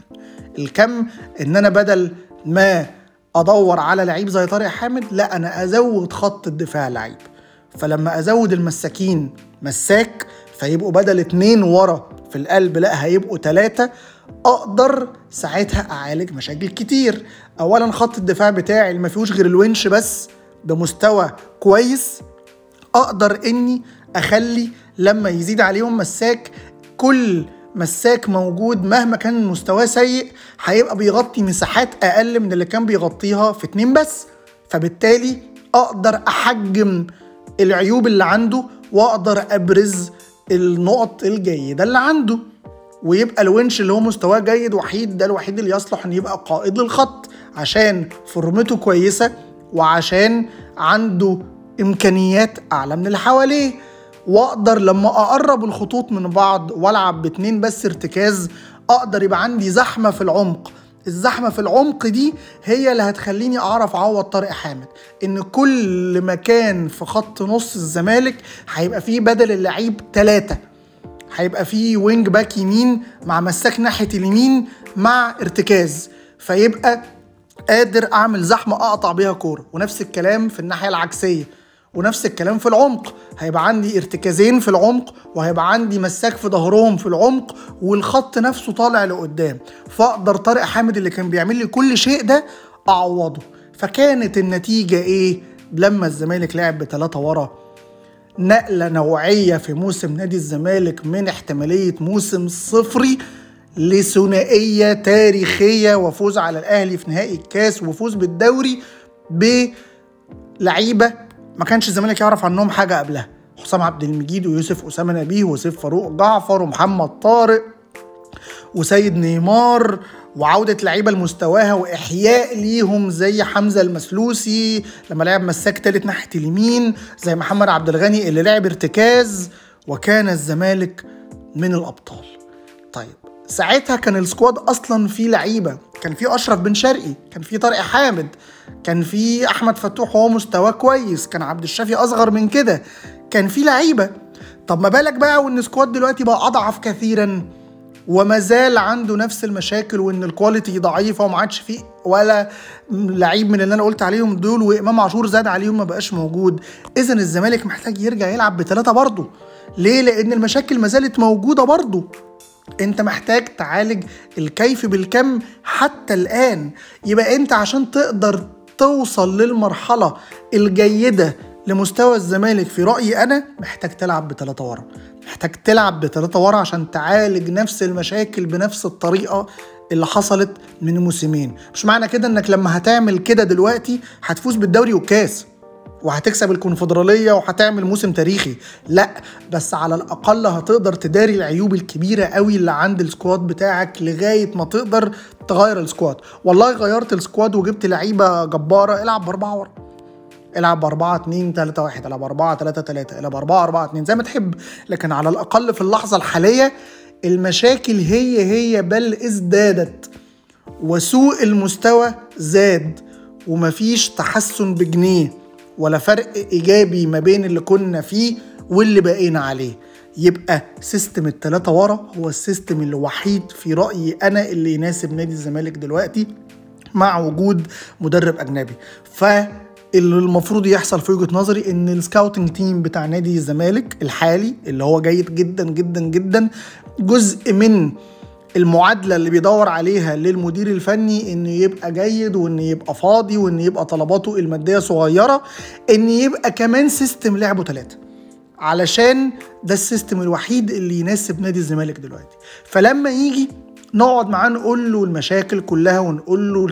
الكم إن أنا بدل ما أدور على لعيب زي طارق حامد لا أنا أزود خط الدفاع لعيب. فلما أزود المساكين مساك فيبقوا بدل اتنين ورا في القلب لا هيبقوا تلاتة أقدر ساعتها أعالج مشاكل كتير. اولا خط الدفاع بتاعي اللي ما فيهوش غير الونش بس بمستوى كويس أقدر إني أخلي لما يزيد عليهم مساك كل مساك موجود مهما كان مستواه سيء هيبقى بيغطي مساحات أقل من اللي كان بيغطيها في اتنين بس. فبالتالي أقدر أحجم العيوب اللي عنده وأقدر أبرز النقط الجيدة اللي عنده. ويبقى الونش اللي هو مستواه جيد وحيد ده الوحيد اللي يصلح إن يبقى قائد للخط عشان فورمته كويسة وعشان عنده إمكانيات أعلى من اللي حواليه. واقدر لما اقرب الخطوط من بعض والعب باتنين بس ارتكاز أقدر يبقى عندي زحمة في العمق. الزحمة في العمق دي هي اللي هتخليني اعرف اعوض طارق حامد. ان كل مكان في خط نص الزمالك هيبقى فيه بدل اللعيب ثلاثة هيبقى فيه wing back يمين مع مساك ناحية اليمين مع ارتكاز. فيبقى قادر اعمل زحمة اقطع بيها كورة. ونفس الكلام في الناحية العكسية. ونفس الكلام في العمق. هيبقى عندي ارتكازين في العمق وهيبقى عندي مساك في ظهرهم في العمق والخط نفسه طالع لقدام. فأقدر طارق حامد اللي كان بيعمل لي كل شيء ده أعوضه. فكانت النتيجة إيه؟ لما الزمالك لعب بثلاثه ورا نقلة نوعية في موسم نادي الزمالك من احتمالية موسم صفري لثنائية تاريخية وفوز على الأهلي في نهائي الكاس وفوز بالدوري بلعيبة ما كانش الزمالك يعرف عنهم حاجة قبلها. حسام عبد المجيد ويوسف أسامة نبيه وسيف فاروق جعفر ومحمد طارق وسيد نيمار وعودة لعيبة لمستواها وإحياء ليهم زي حمزة المسلوسي لما لعب مساك تالت ناحية اليمين زي محمد عبد الغني اللي لعب ارتكاز وكان الزمالك من الأبطال. طيب ساعتها كان ال squad أصلا فيه لعيبة. كان في أشرف بن شرقي كان في طارق حامد كان في أحمد فتوح وهو مستواه كويس كان عبد الشافي أصغر من كده. كان في لعيبة. طب ما بالك بقى وإن ال squad دلوقتي بقى أضعف كثيرا؟ وما زال عنده نفس المشاكل وإن ال quality ضعيفة وما عادش فيه ولا لعيب من اللي أنا قلت عليهم دول وإمام عاشور زاد عليهم ما بقاش موجود. اذا الزمالك محتاج يرجع يلعب بثلاثه برضه. ليه؟ لأن المشاكل ما زالت موجودة برضه. انت محتاج تعالج الكيف بالكم حتى الآن. يبقى انت عشان تقدر توصل للمرحلة الجيدة لمستوى الزمالك في رأيي أنا محتاج تلعب بثلاثة ورا. محتاج تلعب بثلاثة ورا عشان تعالج نفس المشاكل بنفس الطريقة اللي حصلت من موسمين. مش معنى كده إنك لما هتعمل كده دلوقتي هتفوز بالدوري والكاس وهتكسب الكونفدرالية وهتعمل موسم تاريخي. لا بس على الأقل هتقدر تداري العيوب الكبيرة قوي اللي عند ال squad بتاعك لغاية ما تقدر تغير ال squad. والله غيرت ال squad وجبت لعيبة جبارة. العب بأربعة ورا. العب 4 2 3 1 العب 4 3 3 العب 4 4 2 زي ما تحب. لكن على الأقل في اللحظة الحالية المشاكل هي هي بل ازدادت. وسوء المستوى زاد. ومفيش تحسن بجنيه. ولا فرق إيجابي ما بين اللي كنا فيه واللي بقينا عليه. يبقى system التلاتة ورا هو ال system الوحيد في رأيي أنا اللي يناسب نادي الزمالك دلوقتي مع وجود مدرب أجنبي. ف اللي المفروض يحصل في وجهة نظري إن ال scouting team بتاع نادي الزمالك الحالي اللي هو جيد جدا جدا جدا جزء من المعادلة اللي بيدور عليها للمدير الفني إنه يبقى جيد وإنه يبقى فاضي وإنه يبقى طلباته المادية صغيرة ان يبقى كمان system لعبه ثلاثة علشان ده ال system الوحيد اللي يناسب نادي الزمالك دلوقتي. فلما يجي نقعد معاه نقول له المشاكل كلها ونقول له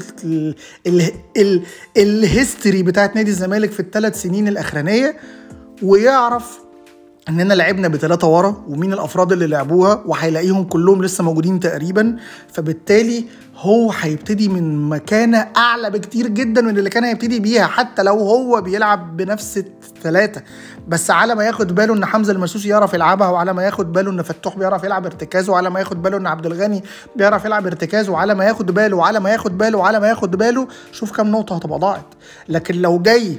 ال history بتاعت نادي الزمالك في الثلاث سنين الأخرانية ويعرف اننا لعبنا بثلاثة ورا ومين الأفراد اللي لعبوها؟ وهيلاقيهم كلهم لسه موجودين تقريبا. فبالتالي هو هيبتدي من مكانة أعلى بكتير جدا من اللي كان هيبتدي بيها حتى لو هو بيلعب بنفس الثلاثة. بس على ما ياخد باله إن حمزة المسلوسي يعرف يلعبها وعلى ما ياخد باله إن فتوح بيعرف يلعب ارتكاز وعلى ما ياخد باله إن عبد الغني بيعرف يلعب ارتكاز وعلى ما ياخد باله وعلى ما ياخد باله وعلى ما ياخد باله شوف كام نقطة هتبقى ضاعت. لكن لو جاي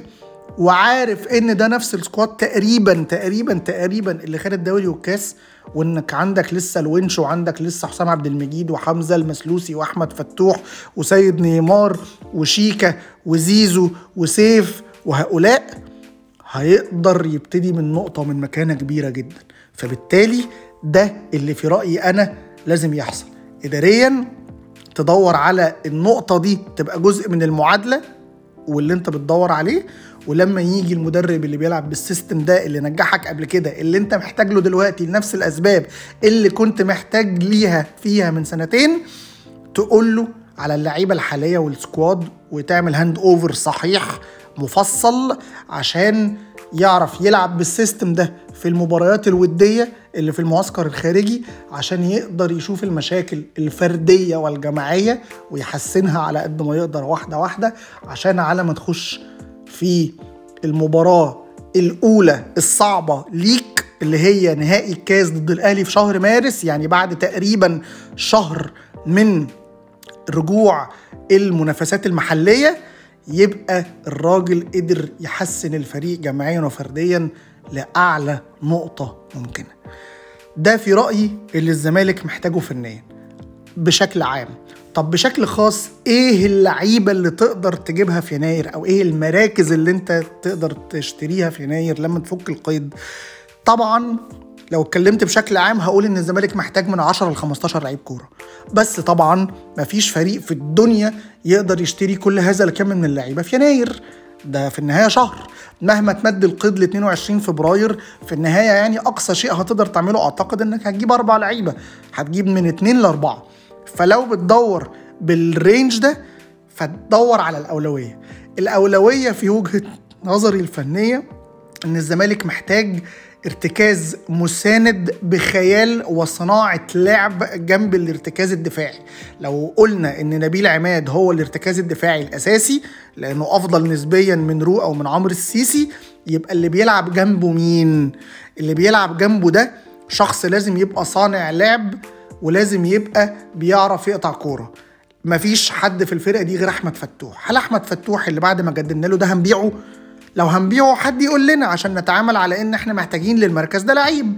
وعارف إن ده نفس ال squad تقريبا تقريبا تقريبا اللي خد الدوري والكاس وإنك عندك لسه الونش وعندك لسه حسام عبد المجيد وحمزة المسلوسي وأحمد فتوح وسيد نيمار وشيكا وزيزو وسيف وهؤلاء هيقدر يبتدي من نقطة من مكانة كبيرة جدا. فبالتالي ده اللي في رأيي أنا لازم يحصل. اداريا تدور على النقطة دي تبقى جزء من المعادلة واللي أنت بتدور عليه ولما يجي المدرب اللي بيلعب بالسيستم ده اللي نجحك قبل كده اللي انت محتاج له دلوقتي لنفس الأسباب اللي كنت محتاج ليها فيها من سنتين تقول له على اللعيبة الحالية وال squad وتعمل hand over صحيح مفصل عشان يعرف يلعب بال system ده في المباريات الودية اللي في المعسكر الخارجي عشان يقدر يشوف المشاكل الفردية والجماعية ويحسنها على قد ما يقدر واحدة واحدة عشان على ما تخش في المباراة الأولى الصعبة ليك اللي هي نهائي الكاس ضد الأهلي في شهر مارس يعني بعد تقريبا شهر من رجوع المنافسات المحلية يبقى الراجل قدر يحسن الفريق جماعيا وفرديا لأعلى نقطة ممكنة. ده في رأيي اللي الزمالك محتاجه فنيا. بشكل عام. طب بشكل خاص إيه اللعيبة اللي تقدر تجيبها في يناير؟ أو إيه المراكز اللي أنت تقدر تشتريها في يناير لما تفك القيد؟ طبعا لو اتكلمت بشكل عام هقول إن الزمالك محتاج من 10 ل 15 لعيب كورة. بس طبعا مفيش فريق في الدنيا يقدر يشتري كل هذا الكم من اللعيبة في يناير. ده في النهاية شهر. مهما تمد القيد ل 22 فبراير في النهاية يعني أقصى شيء هتقدر تعمله أعتقد إنك هتجيب أربع لعيبة. هتجيب من اتنين لأربعة. فلو بتدور بالرينج ده فتدور على الأولوية. الأولوية في وجهة نظري الفنية إن الزمالك محتاج ارتكاز مساند بخيال وصناعة لعب جنب الارتكاز الدفاعي. لو قلنا إن نبيل عماد هو الارتكاز الدفاعي الأساسي لأنه أفضل نسبيا من رو أو من عمرو السيسي يبقى اللي بيلعب جنبه مين؟ اللي بيلعب جنبه ده شخص لازم يبقى صانع لعب ولازم يبقى بيعرف يقطع كورة. مفيش حد في الفرقة دي غير أحمد فتوح. هل أحمد فتوح اللي بعد ما قدمنا له ده هنبيعه؟ لو هنبيعه حد يقول لنا عشان نتعامل على إن إحنا محتاجين للمركز ده لعيب.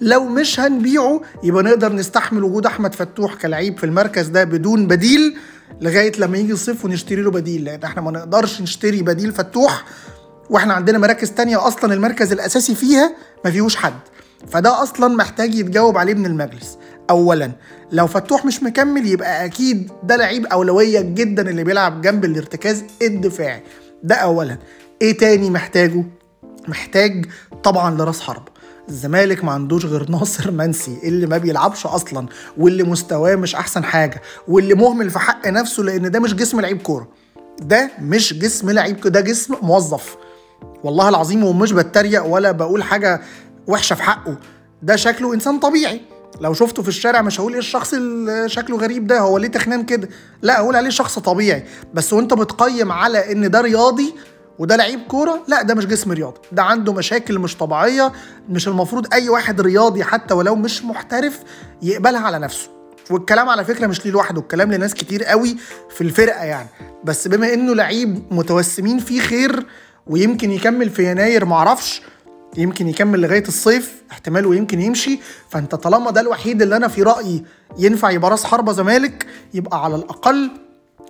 لو مش هنبيعه يبقى نقدر نستحمل وجود أحمد فتوح كلعيب في المركز ده بدون بديل لغاية لما يجي الصيف ونشتري له بديل. لأن إحنا ما نقدرش نشتري بديل فتوح وإحنا عندنا مراكز تانية أصلا المركز الأساسي فيها ما فيهوش حد. فده أصلا محتاج يتجاوب عليه من المجلس. اولا. لو فتوح مش مكمل يبقى أكيد ده لعيب أولوية جدا اللي بيلعب جنب الارتكاز الدفاعي. ده اولا. إيه تاني محتاجه؟ محتاج طبعا لراس حرب. الزمالك ما عندوش غير ناصر منسي اللي ما بيلعبش أصلا واللي مستواه مش أحسن حاجة واللي مهمل في حق نفسه لأن ده مش جسم لعيب كورة. ده مش جسم لعيب ده جسم موظف. والله العظيم ومش بتريق ولا بقول حاجة وحشة في حقه. ده شكله إنسان طبيعي. لو شفته في الشارع مش هقول إيه الشخص اللي شكله غريب ده هو ليه تخنان كده؟ لا أقول عليه شخص طبيعي. بس وأنت بتقيم على إن ده رياضي وده لعيب كورة لا ده مش جسم رياضي. ده عنده مشاكل مش طبيعية مش المفروض أي واحد رياضي حتى ولو مش محترف يقبلها على نفسه. والكلام على فكرة مش ليه لوحده الكلام لناس كتير قوي في الفرقة يعني. بس بما إنه لعيب متوسمين فيه خير ويمكن يكمل في يناير معرفش يمكن يكمل لغاية الصيف احتمال ويمكن يمشي. فأنت طالما ده الوحيد اللي أنا في رأيي ينفع يبقى راس حربة زمالك يبقى على الأقل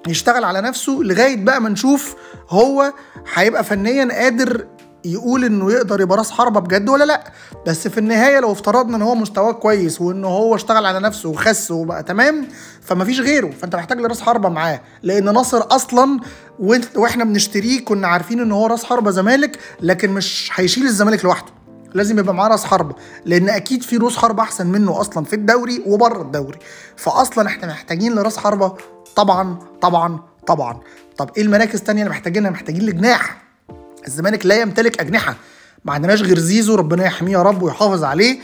يشتغل على نفسه لغاية بقى ما نشوف هو هيبقى فنيا قادر يقول إنه يقدر يبقى راس حربة بجد ولا لأ؟ بس في النهاية لو افترضنا إن هو مستواه كويس وإن هو اشتغل على نفسه وخس وبقى تمام فمفيش غيره. فأنت محتاج لراس حربة معاه. لأن ناصر أصلا وإحنا بنشتريه كنا عارفين إن هو راس حربة زمالك لكن مش هيشيل الزمالك لوحده. لازم يبقى معاه راس حربة. لأن أكيد في روس حربة أحسن منه أصلا في الدوري وبره الدوري. فاصلا إحنا محتاجين لراس حربة. طبعا طبعا طبعا. طب إيه المراكز الثانية اللي محتاجينها؟ محتاجين لجناح. الزمالك لا يمتلك أجنحة. ما عندناش غير زيزو ربنا يحميه يا رب ويحافظ عليه.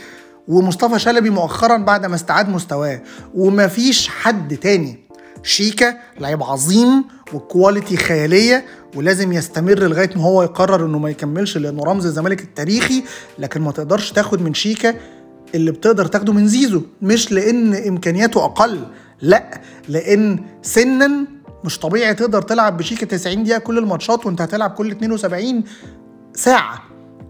ومصطفى شلبي مؤخرا بعد ما استعاد مستواه. ومفيش حد تاني. شيكا لعيب عظيم وكواليتي خيالية ولازم يستمر لغاية ما هو يقرر إنه ما يكملش لأنه رمز الزمالك التاريخي. لكن ما تقدرش تاخد من شيكا اللي بتقدر تاخده من زيزو. مش لأن إمكانياته أقل لا لأن سنا مش طبيعي تقدر تلعب بشيكا 90 دقيقة كل الماتشات وانت هتلعب كل 72 ساعة.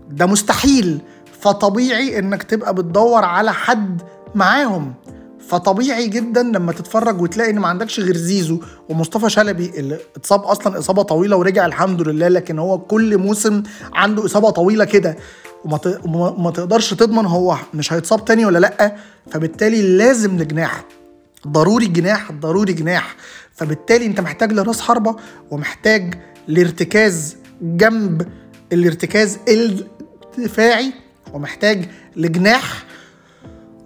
ده مستحيل. فطبيعي انك تبقى بتدور على حد معاهم. فطبيعي جدا لما تتفرج وتلاقي ان ما عندكش غير زيزو ومصطفى شلبي اللي اتصاب أصلا إصابة طويلة ورجع الحمد لله لكن هو كل موسم عنده إصابة طويلة كده وما تقدرش تضمن هو مش هيتصاب تاني ولا لأ. فبالتالي لازم لجناح ضروري جناح ضروري جناح. فبالتالي انت محتاج لراس حربة ومحتاج لارتكاز جنب الارتكاز الدفاعي ومحتاج لجناح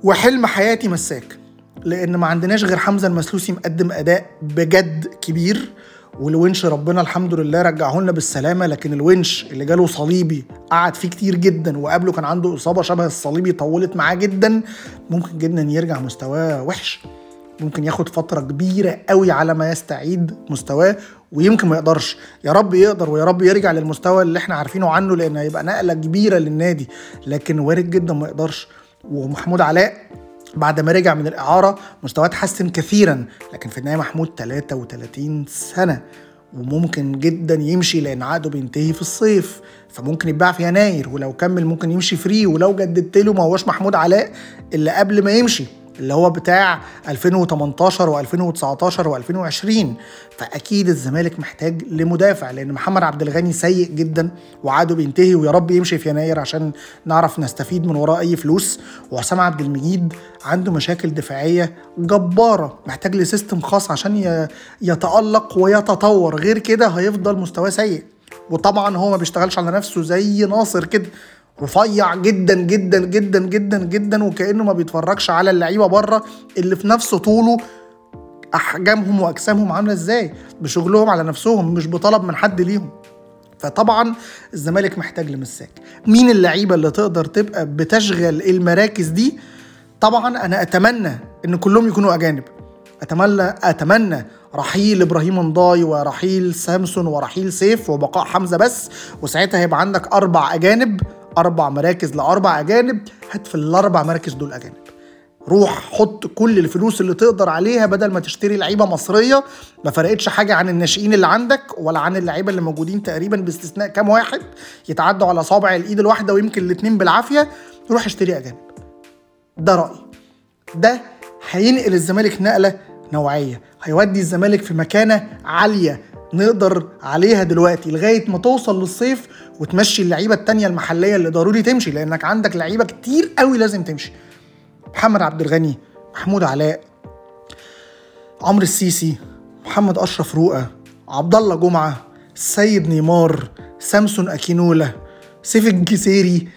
وحلم حياتي مساك. لأن ما عندناش غير حمزة المسلوسي مقدم أداء بجد كبير والونش ربنا الحمد لله رجعه لنا بالسلامة لكن الونش اللي جاله صليبي قعد فيه كتير جدا وقبله كان عنده إصابة شبه الصليبي طولت معاه جدا ممكن جدا يرجع مستواه وحش. ممكن ياخد فترة كبيرة قوي على ما يستعيد مستواه ويمكن ما يقدرش. يا رب يقدر ويا رب يرجع للمستوى اللي إحنا عارفينه عنه لأن هيبقى نقلة كبيرة للنادي. لكن وارد جدا ما يقدرش. ومحمود علاء بعد ما رجع من الإعارة مستواه اتحسن كثيرا لكن في النهاية محمود 33 سنة. وممكن جدا يمشي لأن عقده بينتهي في الصيف. فممكن يتباع في يناير ولو كمل ممكن يمشي فري. ولو جددت له ما هوش محمود علاء اللي قبل ما يمشي. اللي هو بتاع 2018 و2019 و2020 فأكيد الزمالك محتاج لمدافع لأن محمد عبد الغني سيء جدا وعقده بينتهي ويا رب يمشي في يناير عشان نعرف نستفيد من وراه أي فلوس. وحسام عبد المجيد عنده مشاكل دفاعية جبارة محتاج لسيستم خاص عشان يتألق ويتطور. غير كده هيفضل مستواه سيء. وطبعا هو ما بيشتغلش على نفسه زي ناصر كده. رفيع جدا جدا جدا جدا جدا وكأنه ما بيتفرجش على اللعيبة بره اللي في نفس طوله. أحجامهم وأجسامهم عاملة إزاي؟ بشغلهم على نفسهم مش بطلب من حد ليهم. فطبعا الزمالك محتاج لمساك مين اللعيبة اللي تقدر تبقى بتشغل المراكز دي؟ طبعا أنا أتمنى إن كلهم يكونوا أجانب. أتمنى أتمنى رحيل إبراهيم نضاي ورحيل سامسون ورحيل سيف وبقاء حمزة بس وساعتها هيبقى عندك أربع أجانب. أربع مراكز لأربع أجانب هات في الأربع مراكز دول أجانب. روح حط كل الفلوس اللي تقدر عليها بدل ما تشتري لعيبة مصرية. ما فرقتش حاجة عن الناشئين اللي عندك ولا عن اللعيبة اللي موجودين تقريبا باستثناء كام واحد يتعدوا على صابع الإيد الواحدة ويمكن الاتنين بالعافية. روح اشتري أجانب. ده رأيي. ده هينقل الزمالك نقلة نوعية. هيودي الزمالك في مكانة عالية. نقدر عليها دلوقتي لغاية ما توصل للصيف وتمشي اللعيبة التانية المحلية اللي ضروري تمشي لأنك عندك لعيبة كتير قوي لازم تمشي. محمد عبد الغني محمود علاء عمرو السيسي محمد أشرف رؤى عبد الله جمعة السيد نيمار سامسون أكينولا سيف الجسيري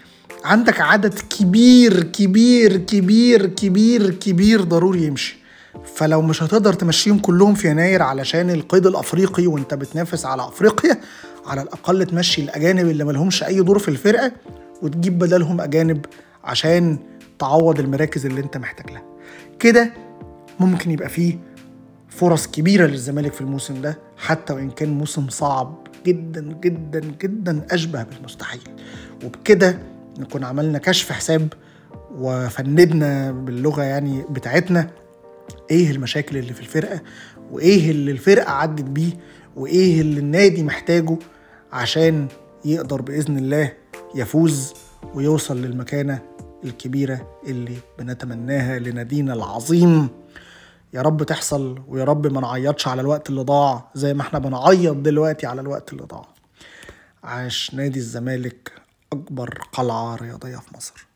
عندك عدد كبير كبير كبير كبير كبير ضروري يمشي. فلو مش هتقدر تمشيهم كلهم في يناير علشان القيد الأفريقي وانت بتنافس على أفريقيا على الأقل تمشي الأجانب اللي ملهمش أي دور في الفرقة وتجيب بدلهم أجانب عشان تعوض المراكز اللي انت محتاج لها. كده ممكن يبقى فيه فرص كبيرة للزمالك في الموسم ده حتى وإن كان موسم صعب جدا جدا جدا أشبه بالمستحيل. وبكده نكون عملنا كشف حساب وفندنا باللغة يعني بتاعتنا. إيه المشاكل اللي في الفرقة وايه اللي الفرقة عدت بيه وايه اللي النادي محتاجه عشان يقدر بإذن الله يفوز ويوصل للمكانة الكبيرة اللي بنتمناها لنادينا العظيم. يا رب تحصل ويا رب ما نعيطش على الوقت اللي ضاع زي ما إحنا بنعيط دلوقتي على الوقت اللي ضاع. عاش نادي الزمالك أكبر قلعة رياضية في مصر.